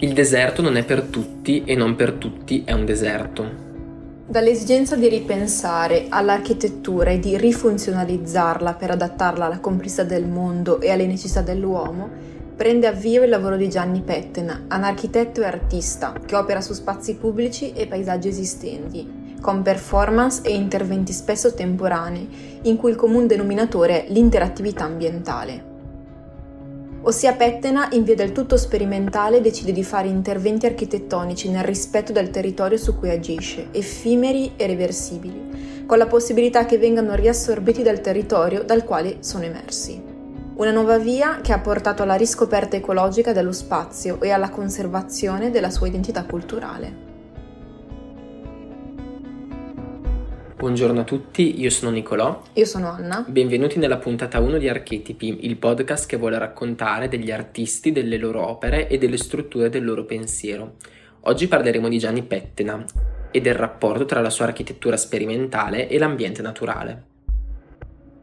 Il deserto non è per tutti e non per tutti è un deserto. Dall'esigenza di ripensare all'architettura e di rifunzionalizzarla per adattarla alla complessità del mondo e alle necessità dell'uomo, prende avvio il lavoro di Gianni Pettena, un architetto e artista che opera su spazi pubblici e paesaggi esistenti, con performance e interventi spesso temporanei, in cui il comune denominatore è l'interattività ambientale. Ossia Pettena, in via del tutto sperimentale, decide di fare interventi architettonici nel rispetto del territorio su cui agisce, effimeri e reversibili, con la possibilità che vengano riassorbiti dal territorio dal quale sono emersi. Una nuova via che ha portato alla riscoperta ecologica dello spazio e alla conservazione della sua identità culturale. Buongiorno a tutti, io sono Nicolò. Io sono Anna. Benvenuti nella puntata 1 di Archetipi, il podcast che vuole raccontare degli artisti, delle loro opere e delle strutture del loro pensiero. Oggi parleremo di Gianni Pettena e del rapporto tra la sua architettura sperimentale e l'ambiente naturale.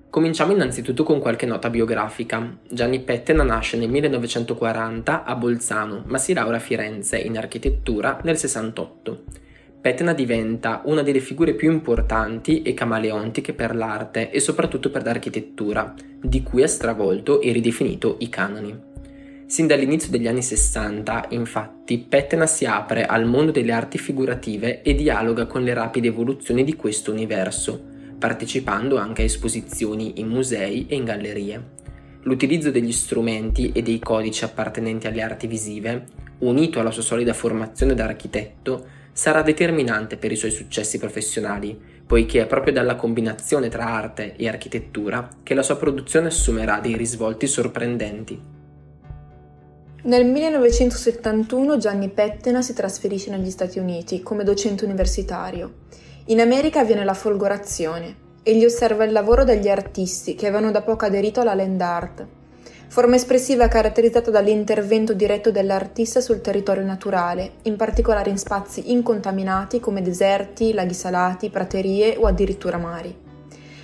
Cominciamo innanzitutto con qualche nota biografica. Gianni Pettena nasce nel 1940 a Bolzano, ma si laurea a Firenze in architettura nel 68. Petna diventa una delle figure più importanti e camaleontiche per l'arte e soprattutto per l'architettura, di cui ha stravolto e ridefinito i canoni. Sin dall'inizio degli anni 60, infatti, Petna si apre al mondo delle arti figurative e dialoga con le rapide evoluzioni di questo universo, partecipando anche a esposizioni in musei e in gallerie. L'utilizzo degli strumenti e dei codici appartenenti alle arti visive, unito alla sua solida formazione da architetto, sarà determinante per i suoi successi professionali, poiché è proprio dalla combinazione tra arte e architettura che la sua produzione assumerà dei risvolti sorprendenti. Nel 1971 Gianni Pettena si trasferisce negli Stati Uniti come docente universitario. In America avviene la folgorazione. Egli osserva il lavoro degli artisti che avevano da poco aderito alla land art forma espressiva caratterizzata dall'intervento diretto dell'artista sul territorio naturale, in particolare in spazi incontaminati come deserti, laghi salati, praterie o addirittura mari.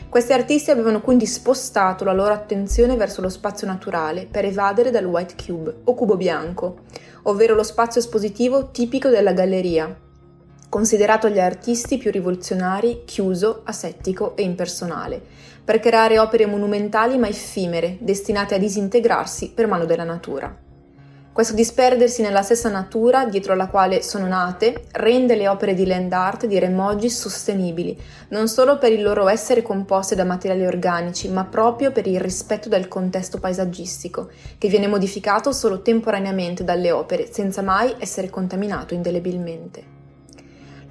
Questi artisti avevano quindi spostato la loro attenzione verso lo spazio naturale per evadere dal white cube o cubo bianco, ovvero lo spazio espositivo tipico della galleria, considerato agli artisti più rivoluzionari, chiuso, asettico e impersonale, per creare opere monumentali ma effimere, destinate a disintegrarsi per mano della natura. Questo disperdersi nella stessa natura dietro la quale sono nate rende le opere di land art di Remoggi sostenibili, non solo per il loro essere composte da materiali organici, ma proprio per il rispetto del contesto paesaggistico, che viene modificato solo temporaneamente dalle opere, senza mai essere contaminato indelebilmente.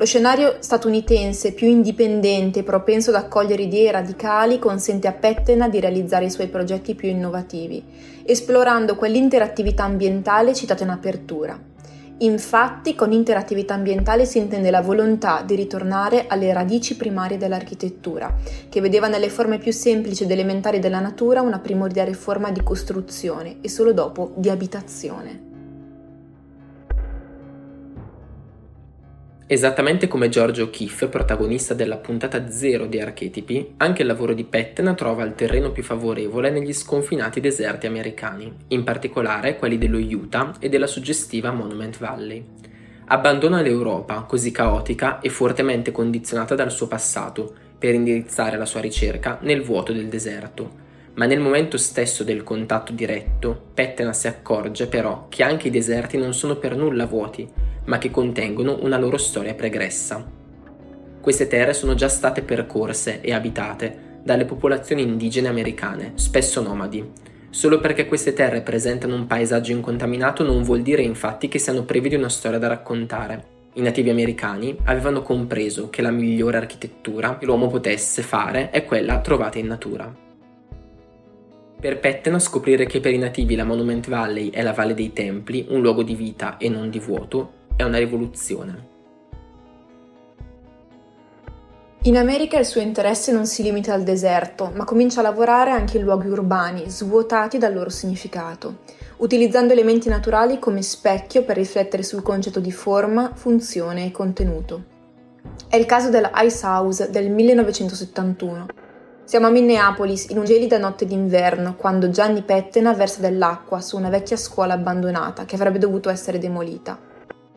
Lo scenario statunitense più indipendente e propenso ad accogliere idee radicali consente a Pettena di realizzare i suoi progetti più innovativi, esplorando quell'interattività ambientale citata in apertura. Infatti, con interattività ambientale si intende la volontà di ritornare alle radici primarie dell'architettura, che vedeva nelle forme più semplici ed elementari della natura una primordiale forma di costruzione e solo dopo di abitazione. Esattamente come George O'Keeffe, protagonista della puntata zero di Archetipi, anche il lavoro di Pettena trova il terreno più favorevole negli sconfinati deserti americani, in particolare quelli dello Utah e della suggestiva Monument Valley. Abbandona l'Europa, così caotica e fortemente condizionata dal suo passato, per indirizzare la sua ricerca nel vuoto del deserto. Ma nel momento stesso del contatto diretto, Pettena si accorge però che anche i deserti non sono per nulla vuoti, ma che contengono una loro storia pregressa. Queste terre sono già state percorse e abitate dalle popolazioni indigene americane, spesso nomadi. Solo perché queste terre presentano un paesaggio incontaminato non vuol dire infatti che siano privi di una storia da raccontare. I nativi americani avevano compreso che la migliore architettura che l'uomo potesse fare è quella trovata in natura. Per Pettena scoprire che per i nativi la Monument Valley è la Valle dei Templi, un luogo di vita e non di vuoto, è una rivoluzione. In America il suo interesse non si limita al deserto, ma comincia a lavorare anche in luoghi urbani, svuotati dal loro significato, utilizzando elementi naturali come specchio per riflettere sul concetto di forma, funzione e contenuto. È il caso della Ice House del 1971. Siamo a Minneapolis in un gelida notte d'inverno quando Gianni Pettena versa dell'acqua su una vecchia scuola abbandonata che avrebbe dovuto essere demolita.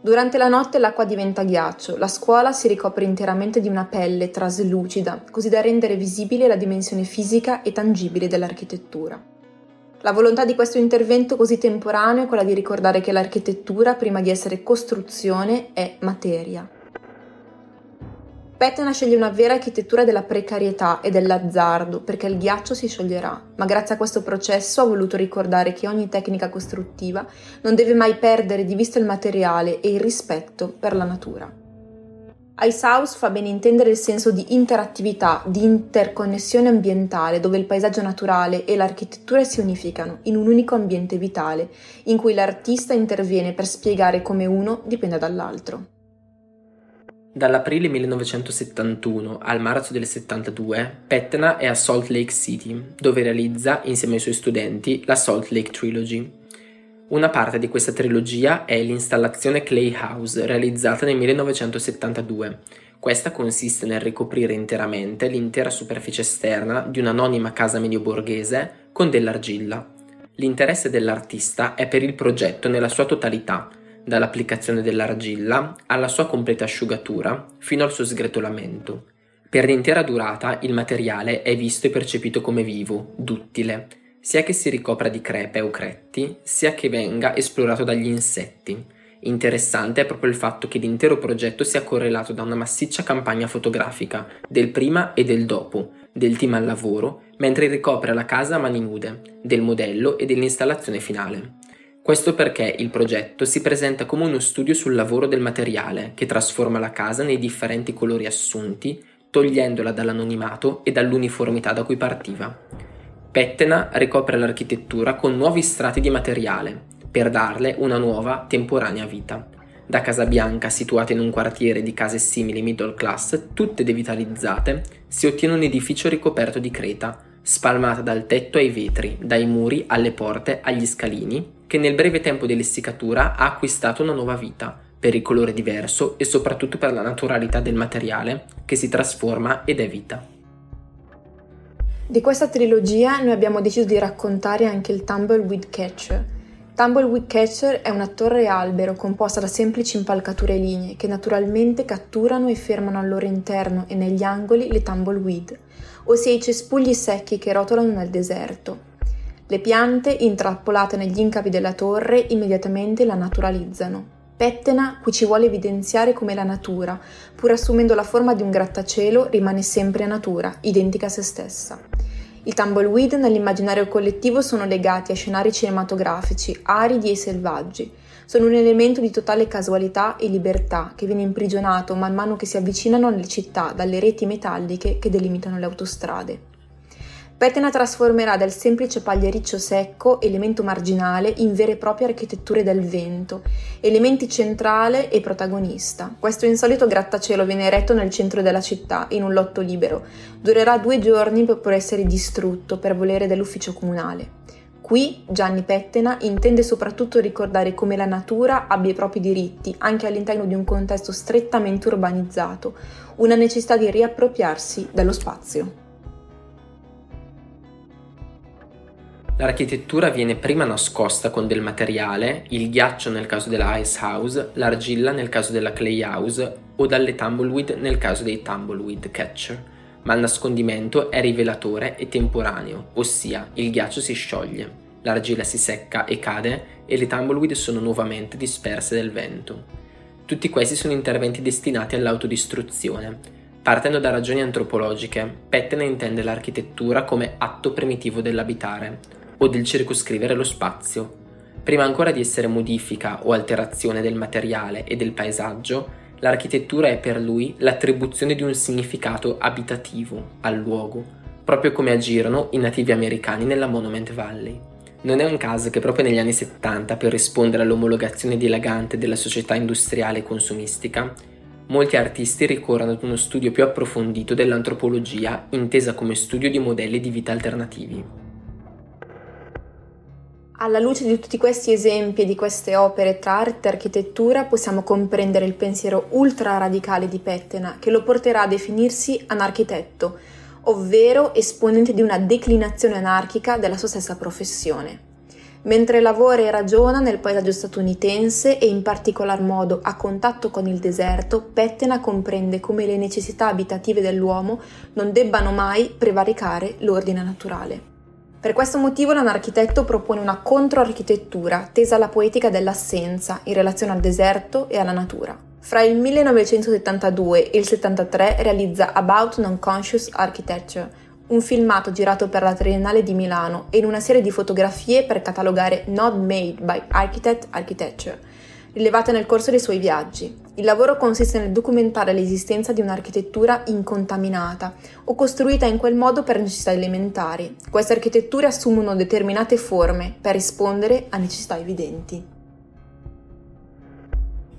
Durante la notte l'acqua diventa ghiaccio, la scuola si ricopre interamente di una pelle traslucida, così da rendere visibile la dimensione fisica e tangibile dell'architettura. La volontà di questo intervento così temporaneo è quella di ricordare che l'architettura, prima di essere costruzione, è materia. Pettena sceglie una vera architettura della precarietà e dell'azzardo perché il ghiaccio si scioglierà, ma grazie a questo processo ha voluto ricordare che ogni tecnica costruttiva non deve mai perdere di vista il materiale e il rispetto per la natura. Ice House fa ben intendere il senso di interattività, di interconnessione ambientale, dove il paesaggio naturale e l'architettura si unificano in un unico ambiente vitale, in cui l'artista interviene per spiegare come uno dipende dall'altro. Dall'aprile 1971 al marzo del 72, Pettena è a Salt Lake City, dove realizza, insieme ai suoi studenti, la Salt Lake Trilogy. Una parte di questa trilogia è l'installazione Clay House, realizzata nel 1972. Questa consiste nel ricoprire interamente l'intera superficie esterna di un'anonima casa medioborghese con dell'argilla. L'interesse dell'artista è per il progetto nella sua totalità, dall'applicazione dell'argilla alla sua completa asciugatura fino al suo sgretolamento. Per l'intera durata il materiale è visto e percepito come vivo, duttile, sia che si ricopra di crepe o cretti, sia che venga esplorato dagli insetti. Interessante è proprio il fatto che l'intero progetto sia correlato da una massiccia campagna fotografica del prima e del dopo, del team al lavoro, mentre ricopre la casa a mani nude, del modello e dell'installazione finale. Questo perché il progetto si presenta come uno studio sul lavoro del materiale che trasforma la casa nei differenti colori assunti, togliendola dall'anonimato e dall'uniformità da cui partiva. Pettena ricopre l'architettura con nuovi strati di materiale per darle una nuova, temporanea vita. Da Casa Bianca, situata in un quartiere di case simili middle class, tutte devitalizzate, si ottiene un edificio ricoperto di creta, spalmata dal tetto ai vetri, dai muri alle porte agli scalini, che nel breve tempo dell'essiccatura ha acquistato una nuova vita, per il colore diverso e soprattutto per la naturalità del materiale, che si trasforma ed è vita. Di questa trilogia noi abbiamo deciso di raccontare anche il Tumbleweed Catcher. Tumbleweed Catcher è una torre albero composta da semplici impalcature linee che naturalmente catturano e fermano al loro interno e negli angoli le tumbleweed, ossia i cespugli secchi che rotolano nel deserto. Le piante, intrappolate negli incavi della torre, immediatamente la naturalizzano. Pettena qui ci vuole evidenziare come la natura, pur assumendo la forma di un grattacielo, rimane sempre natura, identica a se stessa. I tumbleweed nell'immaginario collettivo sono legati a scenari cinematografici, aridi e selvaggi. Sono un elemento di totale casualità e libertà che viene imprigionato man mano che si avvicinano alle città dalle reti metalliche che delimitano le autostrade. Petena trasformerà dal semplice pagliericcio secco, elemento marginale, in vere e proprie architetture del vento, elementi centrale e protagonista. Questo insolito grattacielo viene eretto nel centro della città, in un lotto libero. Durerà due giorni per essere distrutto per volere dell'ufficio comunale. Qui Gianni Pettena intende soprattutto ricordare come la natura abbia i propri diritti anche all'interno di un contesto strettamente urbanizzato, una necessità di riappropriarsi dello spazio. L'architettura viene prima nascosta con del materiale, il ghiaccio nel caso della Ice House, l'argilla nel caso della Clay House o dalle tumbleweed nel caso dei tumbleweed catcher, ma il nascondimento è rivelatore e temporaneo, ossia il ghiaccio si scioglie, l'argilla si secca e cade e le tumbleweed sono nuovamente disperse dal vento. Tutti questi sono interventi destinati all'autodistruzione. Partendo da ragioni antropologiche, Pettene intende l'architettura come atto primitivo dell'abitare, o del circoscrivere lo spazio. Prima ancora di essere modifica o alterazione del materiale e del paesaggio, l'architettura è per lui l'attribuzione di un significato abitativo al luogo, proprio come agirono i nativi americani nella Monument Valley. Non è un caso che proprio negli anni 70, per rispondere all'omologazione dilagante della società industriale e consumistica, molti artisti ricorrono ad uno studio più approfondito dell'antropologia intesa come studio di modelli di vita alternativi. Alla luce di tutti questi esempi e di queste opere tra arte e architettura possiamo comprendere il pensiero ultra radicale di Pettena che lo porterà a definirsi anarchitetto, ovvero esponente di una declinazione anarchica della sua stessa professione. Mentre lavora e ragiona nel paesaggio statunitense e in particolar modo a contatto con il deserto, Pettena comprende come le necessità abitative dell'uomo non debbano mai prevaricare l'ordine naturale. Per questo motivo l'anarchitetto propone una controarchitettura tesa alla poetica dell'assenza in relazione al deserto e alla natura. Fra il 1972 e il 1973 realizza About Non-Conscious Architecture, un filmato girato per la Triennale di Milano e in una serie di fotografie per catalogare Not Made by Architect Architecture, rilevate nel corso dei suoi viaggi. Il lavoro consiste nel documentare l'esistenza di un'architettura incontaminata o costruita in quel modo per necessità elementari. Queste architetture assumono determinate forme per rispondere a necessità evidenti.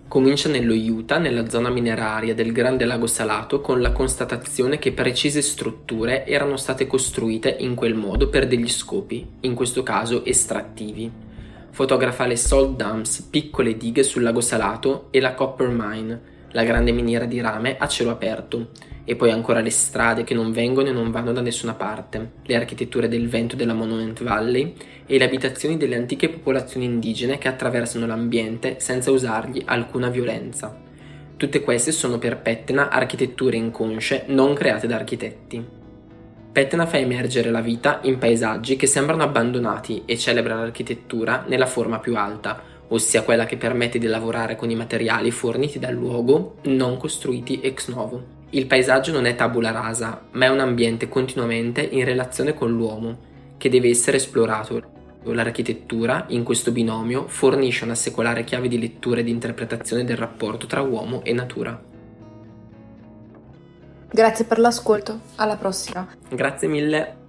Comincia nello Utah, nella zona mineraria del Grande Lago Salato, con la constatazione che precise strutture erano state costruite in quel modo per degli scopi, in questo caso estrattivi. Fotografa le salt dumps, piccole dighe sul lago Salato, e la copper mine, la grande miniera di rame a cielo aperto, e poi ancora le strade che non vengono e non vanno da nessuna parte, le architetture del vento della Monument Valley e le abitazioni delle antiche popolazioni indigene che attraversano l'ambiente senza usargli alcuna violenza. Tutte queste sono per Pettena architetture inconsce non create da architetti. Pettena fa emergere la vita in paesaggi che sembrano abbandonati e celebra l'architettura nella forma più alta, ossia quella che permette di lavorare con i materiali forniti dal luogo, non costruiti ex novo. Il paesaggio non è tabula rasa, ma è un ambiente continuamente in relazione con l'uomo, che deve essere esplorato. L'architettura, in questo binomio, fornisce una secolare chiave di lettura e di interpretazione del rapporto tra uomo e natura. Grazie per l'ascolto, alla prossima. Grazie mille.